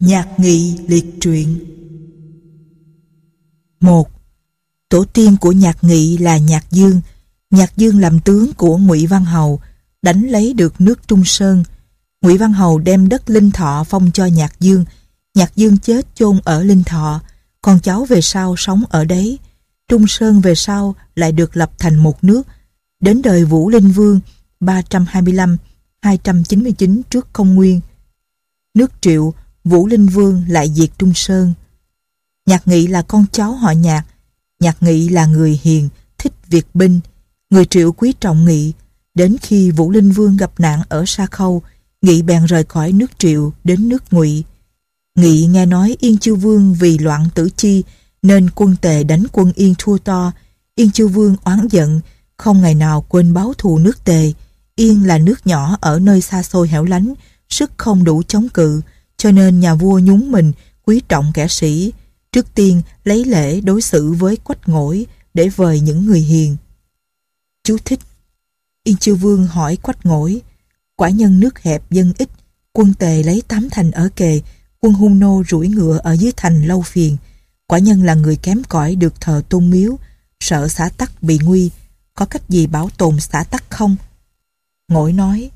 Nhạc nghị liệt truyện một Tổ tiên của nhạc nghị là nhạc dương. Nhạc dương làm tướng của Ngụy Văn Hầu, đánh lấy được nước Trung Sơn. Ngụy Văn Hầu đem đất Linh Thọ phong cho nhạc dương. Nhạc dương chết chôn ở Linh Thọ, con cháu về sau sống ở đấy. Trung Sơn về sau lại được lập thành một nước. Đến đời Vũ Linh Vương 325-299 trước công nguyên. Nước Triệu Vũ Linh Vương lại diệt Trung Sơn. Nhạc Nghị là con cháu họ Nhạc. Nhạc Nghị là người hiền, thích việc binh. Người triệu quý trọng Nghị. Đến khi Vũ Linh Vương gặp nạn ở Sa Khâu, Nghị bèn rời khỏi nước triệu đến nước Ngụy. Nghị nghe nói Yên Chiêu Vương vì loạn tử chi nên quân tề đánh quân Yên thua to. Yên Chiêu Vương oán giận, không ngày nào quên báo thù nước tề. Yên là nước nhỏ ở nơi xa xôi hẻo lánh, sức không đủ chống cự, cho nên nhà vua nhúng mình quý trọng kẻ sĩ, trước tiên lấy lễ đối xử với quách ngỗi để vời những người hiền. Chú thích. Yên Chiêu Vương hỏi quách ngỗi quả nhân nước hẹp dân ít quân tề lấy tám thành ở kề quân hung nô rủi ngựa ở dưới thành lâu phiền. Quả nhân là người kém cỏi được thờ tôn miếu sợ xã tắc bị nguy có cách gì bảo tồn xã tắc không? Ngỗi nói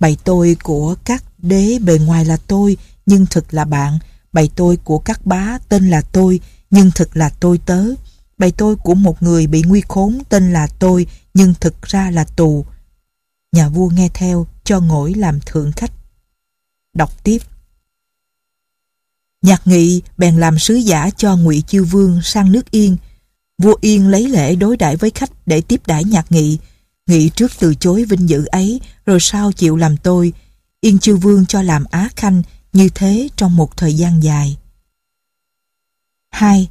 bày tôi của các đế bề ngoài là tôi nhưng thực là bạn. Bày tôi của các bá tên là tôi, nhưng thực là tôi tớ. Bày tôi của một người bị nguy khốn tên là tôi, nhưng thực ra là tù. Nhà vua nghe theo, cho ngỗi làm thượng khách. Đọc tiếp. Nhạc nghị bèn làm sứ giả cho ngụy Chiêu Vương sang nước Yên. Vua Yên lấy lễ đối đãi với khách để tiếp đãi nhạc nghị. Nghị trước từ chối vinh dự ấy, rồi sau chịu làm tôi. Yên Chư Vương cho làm Á Khanh, như thế trong một thời gian dài. 2.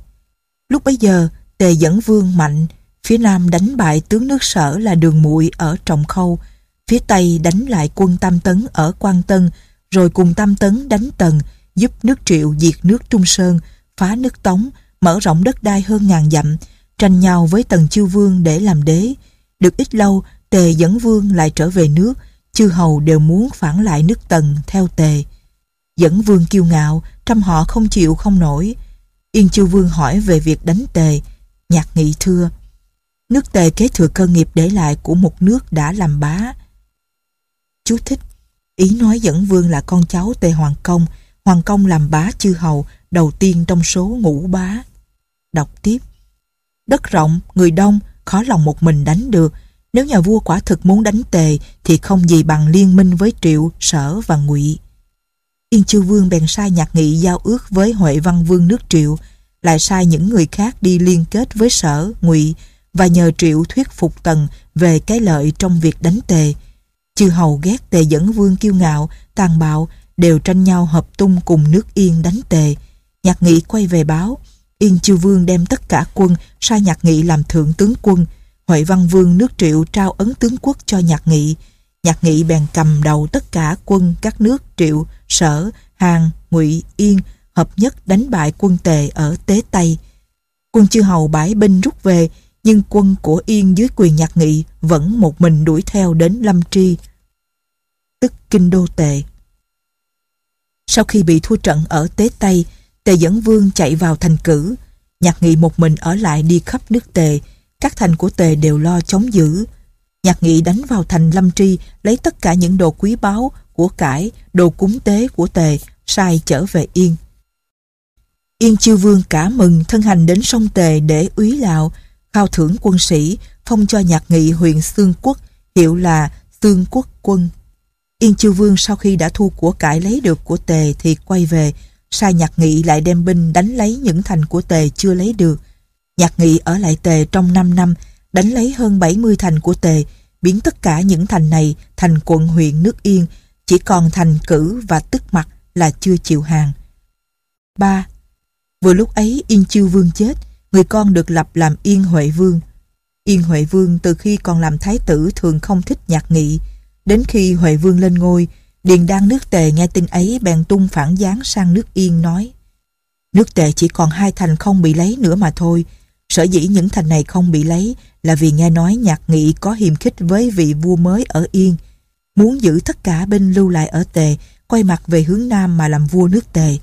Lúc bấy giờ, Tề dẫn vương mạnh, phía nam đánh bại tướng nước sở là Đường Muội ở Trọng Khâu, phía tây đánh lại quân Tam Tấn ở Quang Tân, rồi cùng Tam Tấn đánh Tần, giúp nước Triệu diệt nước Trung Sơn, phá nước Tống, mở rộng đất đai hơn ngàn dặm, tranh nhau với Tần Chiêu Vương để làm đế. Được ít lâu, Tề dẫn vương lại trở về nước, chư hầu đều muốn phản lại nước Tần theo Tề. Dẫn vương kiêu ngạo, trăm họ không chịu không nổi. Yên chư Vương hỏi về việc đánh tề. Nhạc nghị thưa, nước tề kế thừa cơ nghiệp để lại của một nước đã làm bá. Chú thích, ý nói dẫn vương là con cháu tề Hoàng Công, Hoàng Công làm bá chư hầu, đầu tiên trong số ngũ bá. Đọc tiếp, đất rộng, người đông, khó lòng một mình đánh được, nếu nhà vua quả thực muốn đánh tề thì không gì bằng liên minh với triệu, sở và ngụy. Yên Chư Vương bèn sai nhạc nghị giao ước với Huệ Văn Vương nước Triệu, lại sai những người khác đi liên kết với sở, ngụy và nhờ Triệu thuyết phục Tần về cái lợi trong việc đánh tề. Chư hầu ghét tề dẫn vương kiêu ngạo, tàn bạo, đều tranh nhau hợp tung cùng nước Yên đánh tề. Nhạc nghị quay về báo, Yên Chư Vương đem tất cả quân sai Nhạc Nghị làm thượng tướng quân. Huệ Văn Vương nước Triệu trao ấn tướng quốc cho Nhạc Nghị. Nhạc Nghị bèn cầm đầu tất cả quân các nước Triệu, Sở, Hàn, Ngụy, Yên hợp nhất đánh bại quân Tề ở Tế Tây. Quân chư hầu bãi binh rút về, nhưng quân của Yên dưới quyền Nhạc Nghị vẫn một mình đuổi theo đến Lâm Tri, tức Kinh Đô Tề. Sau khi bị thua trận ở Tế Tây, Tề dẫn vương chạy vào thành cử. Nhạc Nghị một mình ở lại đi khắp nước Tề, các thành của Tề đều lo chống giữ. Nhạc Nghị đánh vào thành Lâm Tri, lấy tất cả những đồ quý báu, của cải, đồ cúng tế của tề, sai trở về Yên. Yên Chiêu Vương cả mừng thân hành đến sông Tề để úy lạo, khao thưởng quân sĩ, phong cho nhạc nghị huyện Sương Quốc, hiệu là Sương Quốc Quân. Yên Chiêu Vương sau khi đã thu của cải lấy được của Tề thì quay về, sai nhạc nghị lại đem binh đánh lấy những thành của Tề chưa lấy được. Nhạc nghị ở lại Tề trong 5 năm, đánh lấy hơn 70 thành của Tề, biến tất cả những thành này thành quận huyện nước Yên, chỉ còn thành cử và tức mặt là chưa chịu hàng. 3. Vừa lúc ấy Yên Chiêu Vương chết, người con được lập làm Yên Huệ Vương. Yên Huệ Vương từ khi còn làm thái tử thường không thích nhạc nghị. Đến khi Huệ Vương lên ngôi, Điền Đan nước Tề nghe tin ấy bèn tung phản gián sang nước Yên nói Nước Tề chỉ còn hai thành không bị lấy nữa mà thôi. Sở dĩ những thành này không bị lấy là vì nghe nói nhạc nghị có hiềm khích với vị vua mới ở Yên muốn giữ tất cả binh lưu lại ở Tề, quay mặt về hướng Nam mà làm vua nước Tề.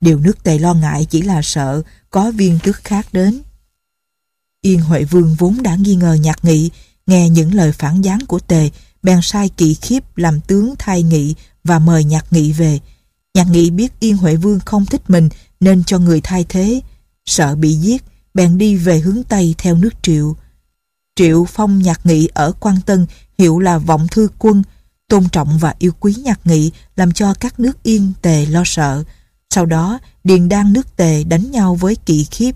Điều nước tề lo ngại chỉ là sợ có viên tước khác đến. Yên Huệ Vương vốn đã nghi ngờ nhạc nghị, nghe những lời phản gián của tề, bèn sai kỵ khiếp làm tướng thay nghị và mời nhạc nghị về. Nhạc nghị biết Yên Huệ Vương không thích mình nên cho người thay thế. Sợ bị giết, bèn đi về hướng Tây theo nước Triệu. Triệu phong nhạc nghị ở Quan Tân hiệu là vọng thư quân, tôn trọng và yêu quý nhạc nghị làm cho các nước yên tề lo sợ. Sau đó, Điền Đan nước tề đánh nhau với kỵ khiếp.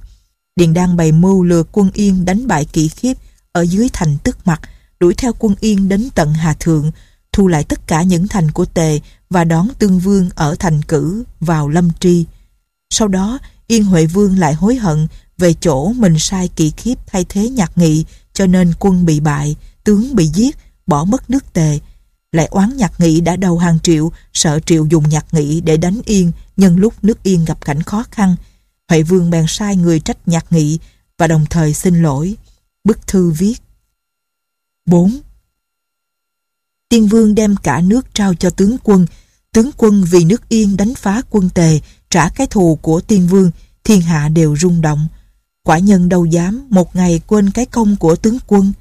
Điền Đan bày mưu lừa quân yên đánh bại kỵ khiếp ở dưới thành tức mặt, đuổi theo quân yên đến tận Hà Thượng, thu lại tất cả những thành của tề và đón tương vương ở thành cử vào lâm tri. Sau đó, Yên Huệ Vương lại hối hận về chỗ mình sai kỳ khiếp thay thế nhạc nghị cho nên quân bị bại, tướng bị giết, bỏ mất nước tề. Lại oán nhạc nghị đã đầu hàng triệu, sợ triệu dùng nhạc nghị để đánh yên nhân lúc nước yên gặp cảnh khó khăn. Huệ Vương bèn sai người trách nhạc nghị và đồng thời xin lỗi. Bức thư viết 4. Tiên Vương đem cả nước trao cho tướng quân. Tướng quân vì nước yên đánh phá quân tề, trả cái thù của Tiên Vương, thiên hạ đều rung động. Quả nhân đâu dám một ngày quên cái công của tướng quân.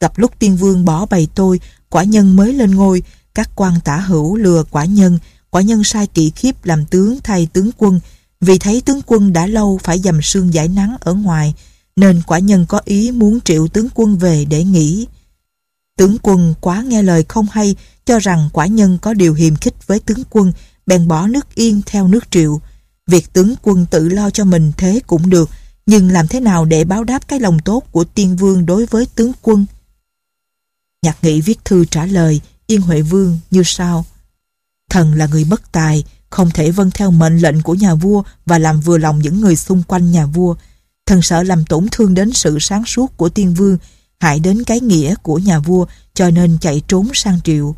Gặp lúc tiên vương bỏ bày tôi, quả nhân mới lên ngôi, các quan tả hữu lừa quả nhân, quả nhân sai kỵ khiếp làm tướng thay tướng quân, vì thấy tướng quân đã lâu phải dầm sương giải nắng ở ngoài, nên quả nhân có ý muốn triệu tướng quân về để nghỉ. Tướng quân quá nghe lời không hay, cho rằng quả nhân có điều hiềm khích với tướng quân, bèn bỏ nước yên theo nước triệu. Việc tướng quân tự lo cho mình thế cũng được, nhưng làm thế nào để báo đáp cái lòng tốt của tiên vương đối với tướng quân? Nhạc nghị viết thư trả lời Yên Huệ Vương như sau. Thần là người bất tài, không thể vâng theo mệnh lệnh của nhà vua và làm vừa lòng những người xung quanh nhà vua. Thần sợ làm tổn thương đến sự sáng suốt của tiên vương, hại đến cái nghĩa của nhà vua cho nên chạy trốn sang triệu.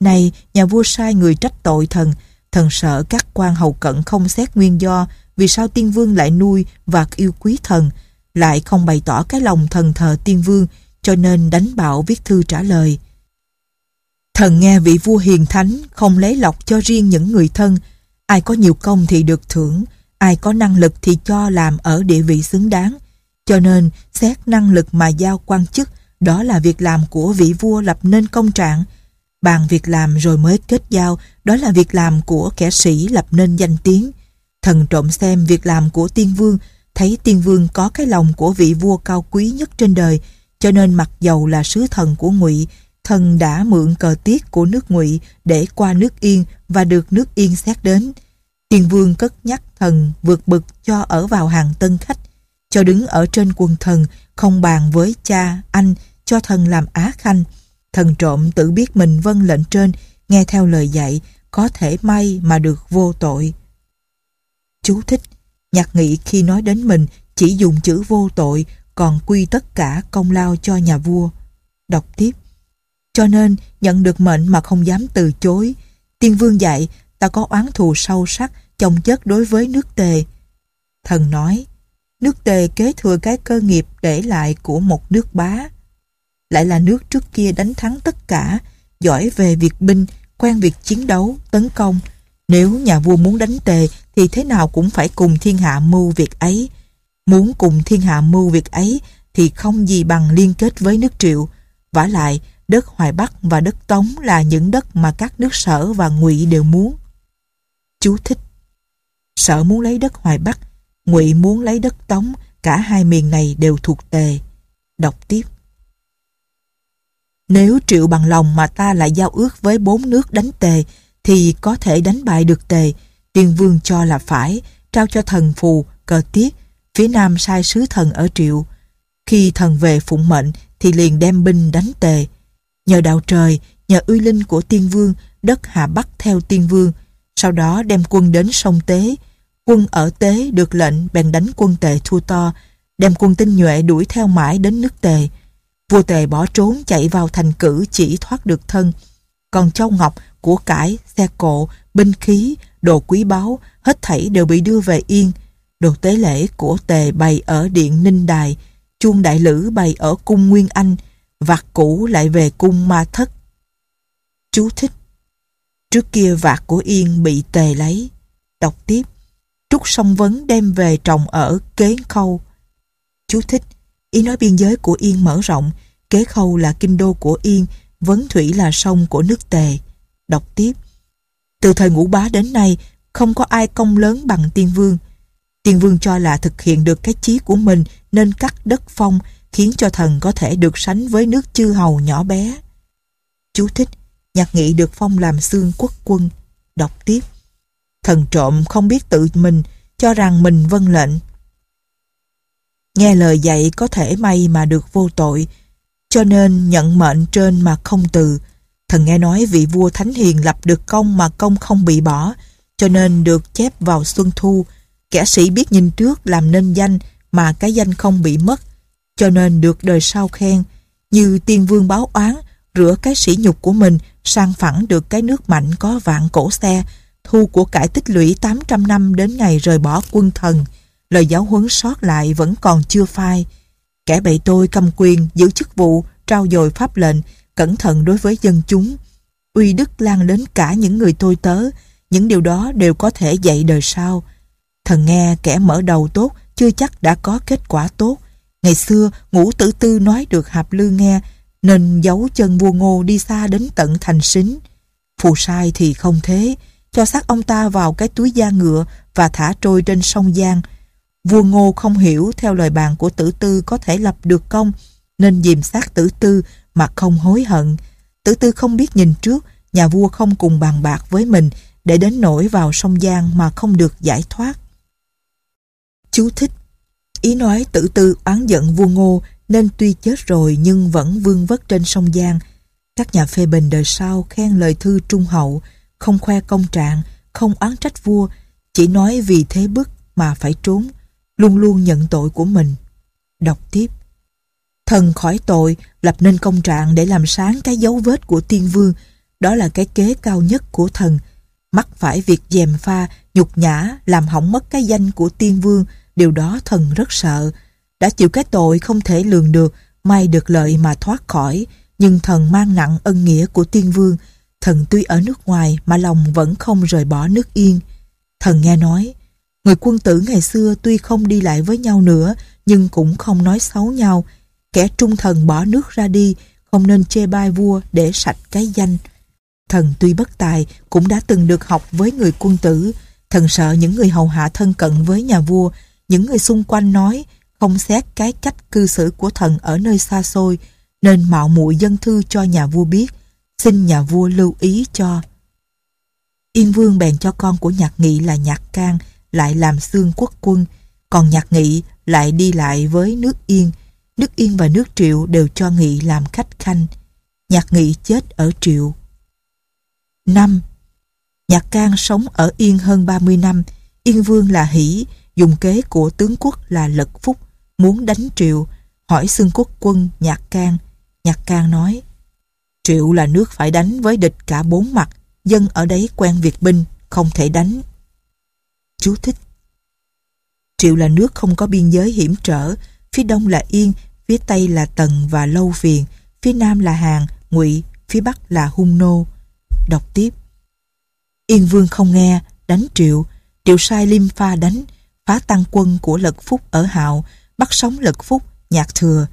Này, nhà vua sai người trách tội thần, thần sợ các quan hầu cận không xét nguyên do vì sao tiên vương lại nuôi và yêu quý thần, lại không bày tỏ cái lòng thần thờ tiên vương, cho nên đánh bạo viết thư trả lời. Thần nghe vị vua hiền thánh không lấy lọc cho riêng những người thân, ai có nhiều công thì được thưởng, ai có năng lực thì cho làm ở địa vị xứng đáng. Cho nên, xét năng lực mà giao quan chức, đó là việc làm của vị vua lập nên công trạng. Bàn việc làm rồi mới kết giao, đó là việc làm của kẻ sĩ lập nên danh tiếng. Thần trộm xem việc làm của tiên vương, thấy tiên vương có cái lòng của vị vua cao quý nhất trên đời, cho nên mặc dầu là sứ thần của ngụy thần đã mượn cờ tiết của nước ngụy để qua nước yên và được nước yên xét đến. Tiên vương cất nhắc thần vượt bực cho ở vào hàng tân khách, cho đứng ở trên quần thần, không bàn với cha, anh, cho thần làm á khanh. Thần trộm tự biết mình vâng lệnh trên, nghe theo lời dạy, có thể may mà được vô tội. Chú thích, nhạc nghị khi nói đến mình chỉ dùng chữ vô tội, còn quy tất cả công lao cho nhà vua. Đọc tiếp. Cho nên, nhận được mệnh mà không dám từ chối. Tiên vương dạy, ta có oán thù sâu sắc, chồng chất đối với nước tề. Thần nói, nước tề kế thừa cái cơ nghiệp để lại của một nước bá. Lại là nước trước kia đánh thắng tất cả, giỏi về việc binh, quen việc chiến đấu, tấn công. Nếu nhà vua muốn đánh tề thì thế nào cũng phải cùng thiên hạ mưu việc ấy. Muốn cùng thiên hạ mưu việc ấy thì không gì bằng liên kết với nước triệu. vả lại, đất Hoài Bắc và đất Tống là những đất mà các nước sở và ngụy đều muốn. Chú thích Sở muốn lấy đất Hoài Bắc, ngụy muốn lấy đất Tống, cả hai miền này đều thuộc tề. Đọc tiếp. Nếu triệu bằng lòng mà ta lại giao ước với bốn nước đánh tề, thì có thể đánh bại được tề. Tiên vương cho là phải, trao cho thần phù, cờ tiết, phía nam sai sứ thần ở triệu. Khi thần về phụng mệnh thì liền đem binh đánh tề. Nhờ đạo trời, nhờ uy linh của tiên vương, đất hạ bắc theo tiên vương. Sau đó đem quân đến sông Tế. Quân ở Tế được lệnh bèn đánh quân tề thua to, đem quân tinh nhuệ đuổi theo mãi đến nước tề. Vua tề bỏ trốn chạy vào thành cử chỉ thoát được thân. Còn Châu Ngọc, của cải, xe cộ, binh khí, đồ quý báu, hết thảy đều bị đưa về yên. Đồ tế lễ của tề bày ở điện Ninh Đài, chuông đại lữ bày ở cung Nguyên Anh, vạc cũ lại về cung Ma Thất. Chú thích Trước kia vạc của Yên bị tề lấy. Đọc tiếp. Trúc Song Vấn đem về trồng ở Kế Khâu. Chú thích, ý nói biên giới của Yên mở rộng, Kế Khâu là kinh đô của Yên, Vấn Thủy là sông của nước Tề. Đọc tiếp. Từ thời ngũ bá đến nay, không có ai công lớn bằng tiên vương. Tiên vương cho là thực hiện được cái chí của mình nên cắt đất phong, khiến cho thần có thể được sánh với nước chư hầu nhỏ bé. Chú thích, nhạc nghị được phong làm xương quốc quân. Đọc tiếp. Thần trộm không biết tự mình, cho rằng mình vâng lệnh. Nghe lời dạy có thể may mà được vô tội, cho nên nhận mệnh trên mà không từ. Thần nghe nói vị vua Thánh Hiền lập được công mà công không bị bỏ, cho nên được chép vào Xuân Thu. Kẻ sĩ biết nhìn trước làm nên danh mà cái danh không bị mất, cho nên được đời sau khen. Như tiên vương báo oán, rửa cái sỉ nhục của mình sang phẳng được cái nước mạnh có vạn cổ xe, thu của cải tích lũy 800 năm đến ngày rời bỏ quân thần. Lời giáo huấn sót lại vẫn còn chưa phai. Kẻ bậy tôi cầm quyền, giữ chức vụ, trao dồi pháp lệnh, cẩn thận đối với dân chúng. Uy đức lan đến cả những người tôi tớ, những điều đó đều có thể dạy đời sau. Thần nghe kẻ mở đầu tốt chưa chắc đã có kết quả tốt. Ngày xưa, ngũ tử tư nói được Hạp Lư nghe, nên giấu chân vua ngô đi xa đến tận thành xính. Phù sai thì không thế, cho xác ông ta vào cái túi da ngựa và thả trôi trên sông Giang. Vua ngô không hiểu theo lời bàn của tử tư có thể lập được công, nên dìm xác tử tư mà không hối hận. Tử tư không biết nhìn trước, nhà vua không cùng bàn bạc với mình để đến nổi vào sông Giang mà không được giải thoát. Chú thích Ý nói tử tư oán giận vua ngô nên tuy chết rồi nhưng vẫn vương vất trên sông Giang. Các nhà phê bình đời sau khen lời thư trung hậu, không khoe công trạng, không oán trách vua, chỉ nói vì thế bức mà phải trốn, luôn luôn nhận tội của mình. Đọc tiếp. Thần khỏi tội, lập nên công trạng để làm sáng cái dấu vết của tiên vương, đó là cái kế cao nhất của thần. Mắc phải việc dèm pha, nhục nhã, làm hỏng mất cái danh của tiên vương, điều đó thần rất sợ. Đã chịu cái tội không thể lường được, may được lợi mà thoát khỏi, nhưng thần mang nặng ân nghĩa của tiên vương, thần tuy ở nước ngoài mà lòng vẫn không rời bỏ nước yên. Thần nghe nói, người quân tử ngày xưa tuy không đi lại với nhau nữa, nhưng cũng không nói xấu nhau. Kẻ trung thần bỏ nước ra đi, không nên chê bai vua để sạch cái danh. Thần tuy bất tài, cũng đã từng được học với người quân tử. Thần sợ những người hầu hạ thân cận với nhà vua, những người xung quanh nói, không xét cái cách cư xử của thần ở nơi xa xôi, nên mạo muội dân thư cho nhà vua biết, xin nhà vua lưu ý cho. Yên Vương bèn cho con của Nhạc Nghị là Nhạc Can lại làm xương quốc quân, còn Nhạc Nghị lại đi lại với nước Yên. Nước Yên và nước Triệu đều cho Nghị làm khách khanh. Nhạc Nghị chết ở Triệu. 5. Nhạc Can sống ở Yên hơn 30 năm. Yên Vương là Hỷ, dùng kế của tướng quốc là Lật Phúc, muốn đánh Triệu, hỏi xương quốc quân Nhạc Can. Nhạc Can nói, Triệu là nước phải đánh với địch cả bốn mặt, dân ở đấy quen việc binh, không thể đánh. Chú thích Triệu là nước không có biên giới hiểm trở, phía đông là Yên, phía tây là Tần và Lâu Viền, phía nam là Hàn, Ngụy, phía bắc là Hung Nô. Đọc tiếp. Yên Vương không nghe, đánh Triệu, Triệu sai Liêm Pha đánh, phá tăng quân của Lật Phúc ở Hạo, bắt sống Lật Phúc, Nhạc Thừa.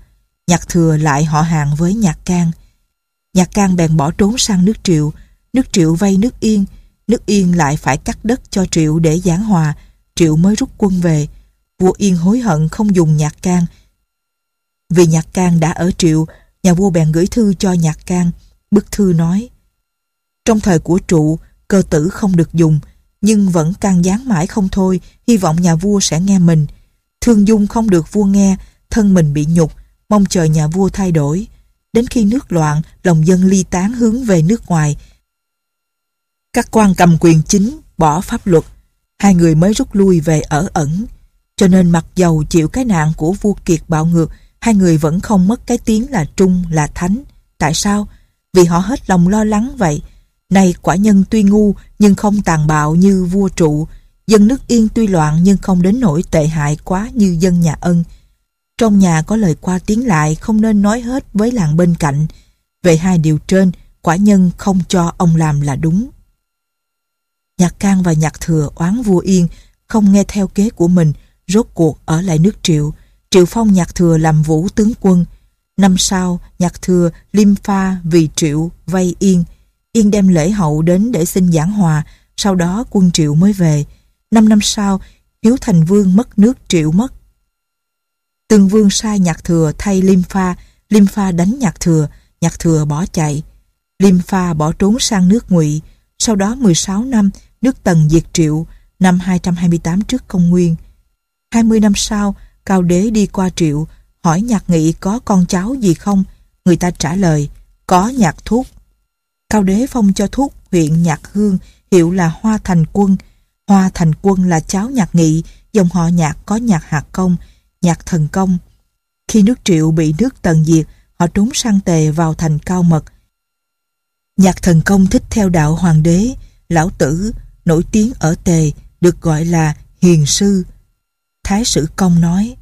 Nhạc Thừa lại họ hàng với Nhạc Can. Nhạc Can bèn bỏ trốn sang nước Triệu, nước Triệu vay nước Yên, nước Yên lại phải cắt đất cho Triệu để giảng hòa, Triệu mới rút quân về. Vua Yên hối hận không dùng Nhạc Can. Vì Nhạc Can đã ở Triệu, nhà vua bèn gửi thư cho Nhạc Can. Bức thư nói, Trong thời của trụ, cơ tử không được dùng, nhưng vẫn can gián mãi không thôi, hy vọng nhà vua sẽ nghe mình. Thương Dung không được vua nghe, thân mình bị nhục, mong chờ nhà vua thay đổi. Đến khi nước loạn, lòng dân ly tán hướng về nước ngoài. Các quan cầm quyền chính bỏ pháp luật, hai người mới rút lui về ở ẩn. Cho nên mặc dầu chịu cái nạn của vua Kiệt bạo ngược, hai người vẫn không mất cái tiếng là trung, là thánh. Tại sao? Vì họ hết lòng lo lắng vậy. Này quả nhân tuy ngu nhưng không tàn bạo như vua trụ, dân nước yên tuy loạn nhưng không đến nỗi tệ hại quá như dân nhà ân. Trong nhà có lời qua tiếng lại không nên nói hết với làng bên cạnh. Về hai điều trên, quả nhân không cho ông làm là đúng. Nhạc can và nhạc thừa oán vua yên không nghe theo kế của mình, rốt cuộc ở lại nước Triệu. Triệu Phong nhạc thừa làm vũ tướng quân. Năm sau, nhạc thừa liêm pha vì Triệu vay Yên. Yên đem lễ hậu đến để xin giảng hòa, sau đó quân Triệu mới về. Năm năm sau, Hiếu Thành Vương mất nước Triệu mất. Tương Vương sai nhạc thừa thay Liêm Pha, Liêm Pha đánh nhạc thừa, nhạc thừa bỏ chạy. Liêm Pha bỏ trốn sang nước Ngụy. Sau đó 16 năm, nước Tần diệt Triệu, năm 228 trước công nguyên. 20 năm sau, Cao Đế đi qua Triệu, hỏi nhạc nghị có con cháu gì không? Người ta trả lời, có nhạc thuốc. Cao Đế phong cho thuốc huyện Nhạc Hương, hiệu là Hoa Thành Quân. Hoa Thành Quân là cháu nhạc nghị, dòng họ nhạc có nhạc hạt công, nhạc thần công. Khi nước Triệu bị nước Tần diệt, họ trốn sang Tề vào thành Cao Mật. Nhạc thần công thích theo đạo hoàng đế, lão tử, nổi tiếng ở Tề, được gọi là hiền sư. Thái sử công nói,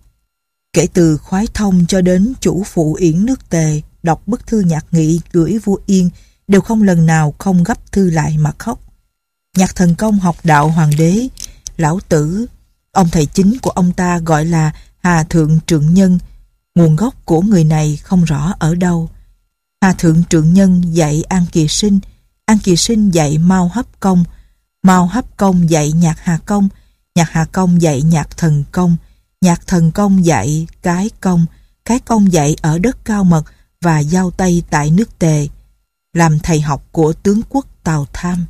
kể từ khoái thông cho đến chủ phụ yển nước Tề, đọc bức thư nhạc nghị gửi vua Yên, đều không lần nào không gấp thư lại mà khóc. Nhạc thần công học đạo hoàng đế, lão tử, ông thầy chính của ông ta gọi là Hà Thượng Trượng Nhân, nguồn gốc của người này không rõ ở đâu. Hà Thượng Trượng Nhân dạy An Kỳ Sinh, An Kỳ Sinh dạy Mao Hấp Công, Mao Hấp Công dạy Nhạc Hà Công, Nhạc Hà Công dạy Nhạc Thần Công, Nhạc Thần Công dạy Cái Công, Cái Công dạy ở đất Cao Mật và Giao Tây tại nước Tề, làm thầy học của tướng quốc Tào Tham.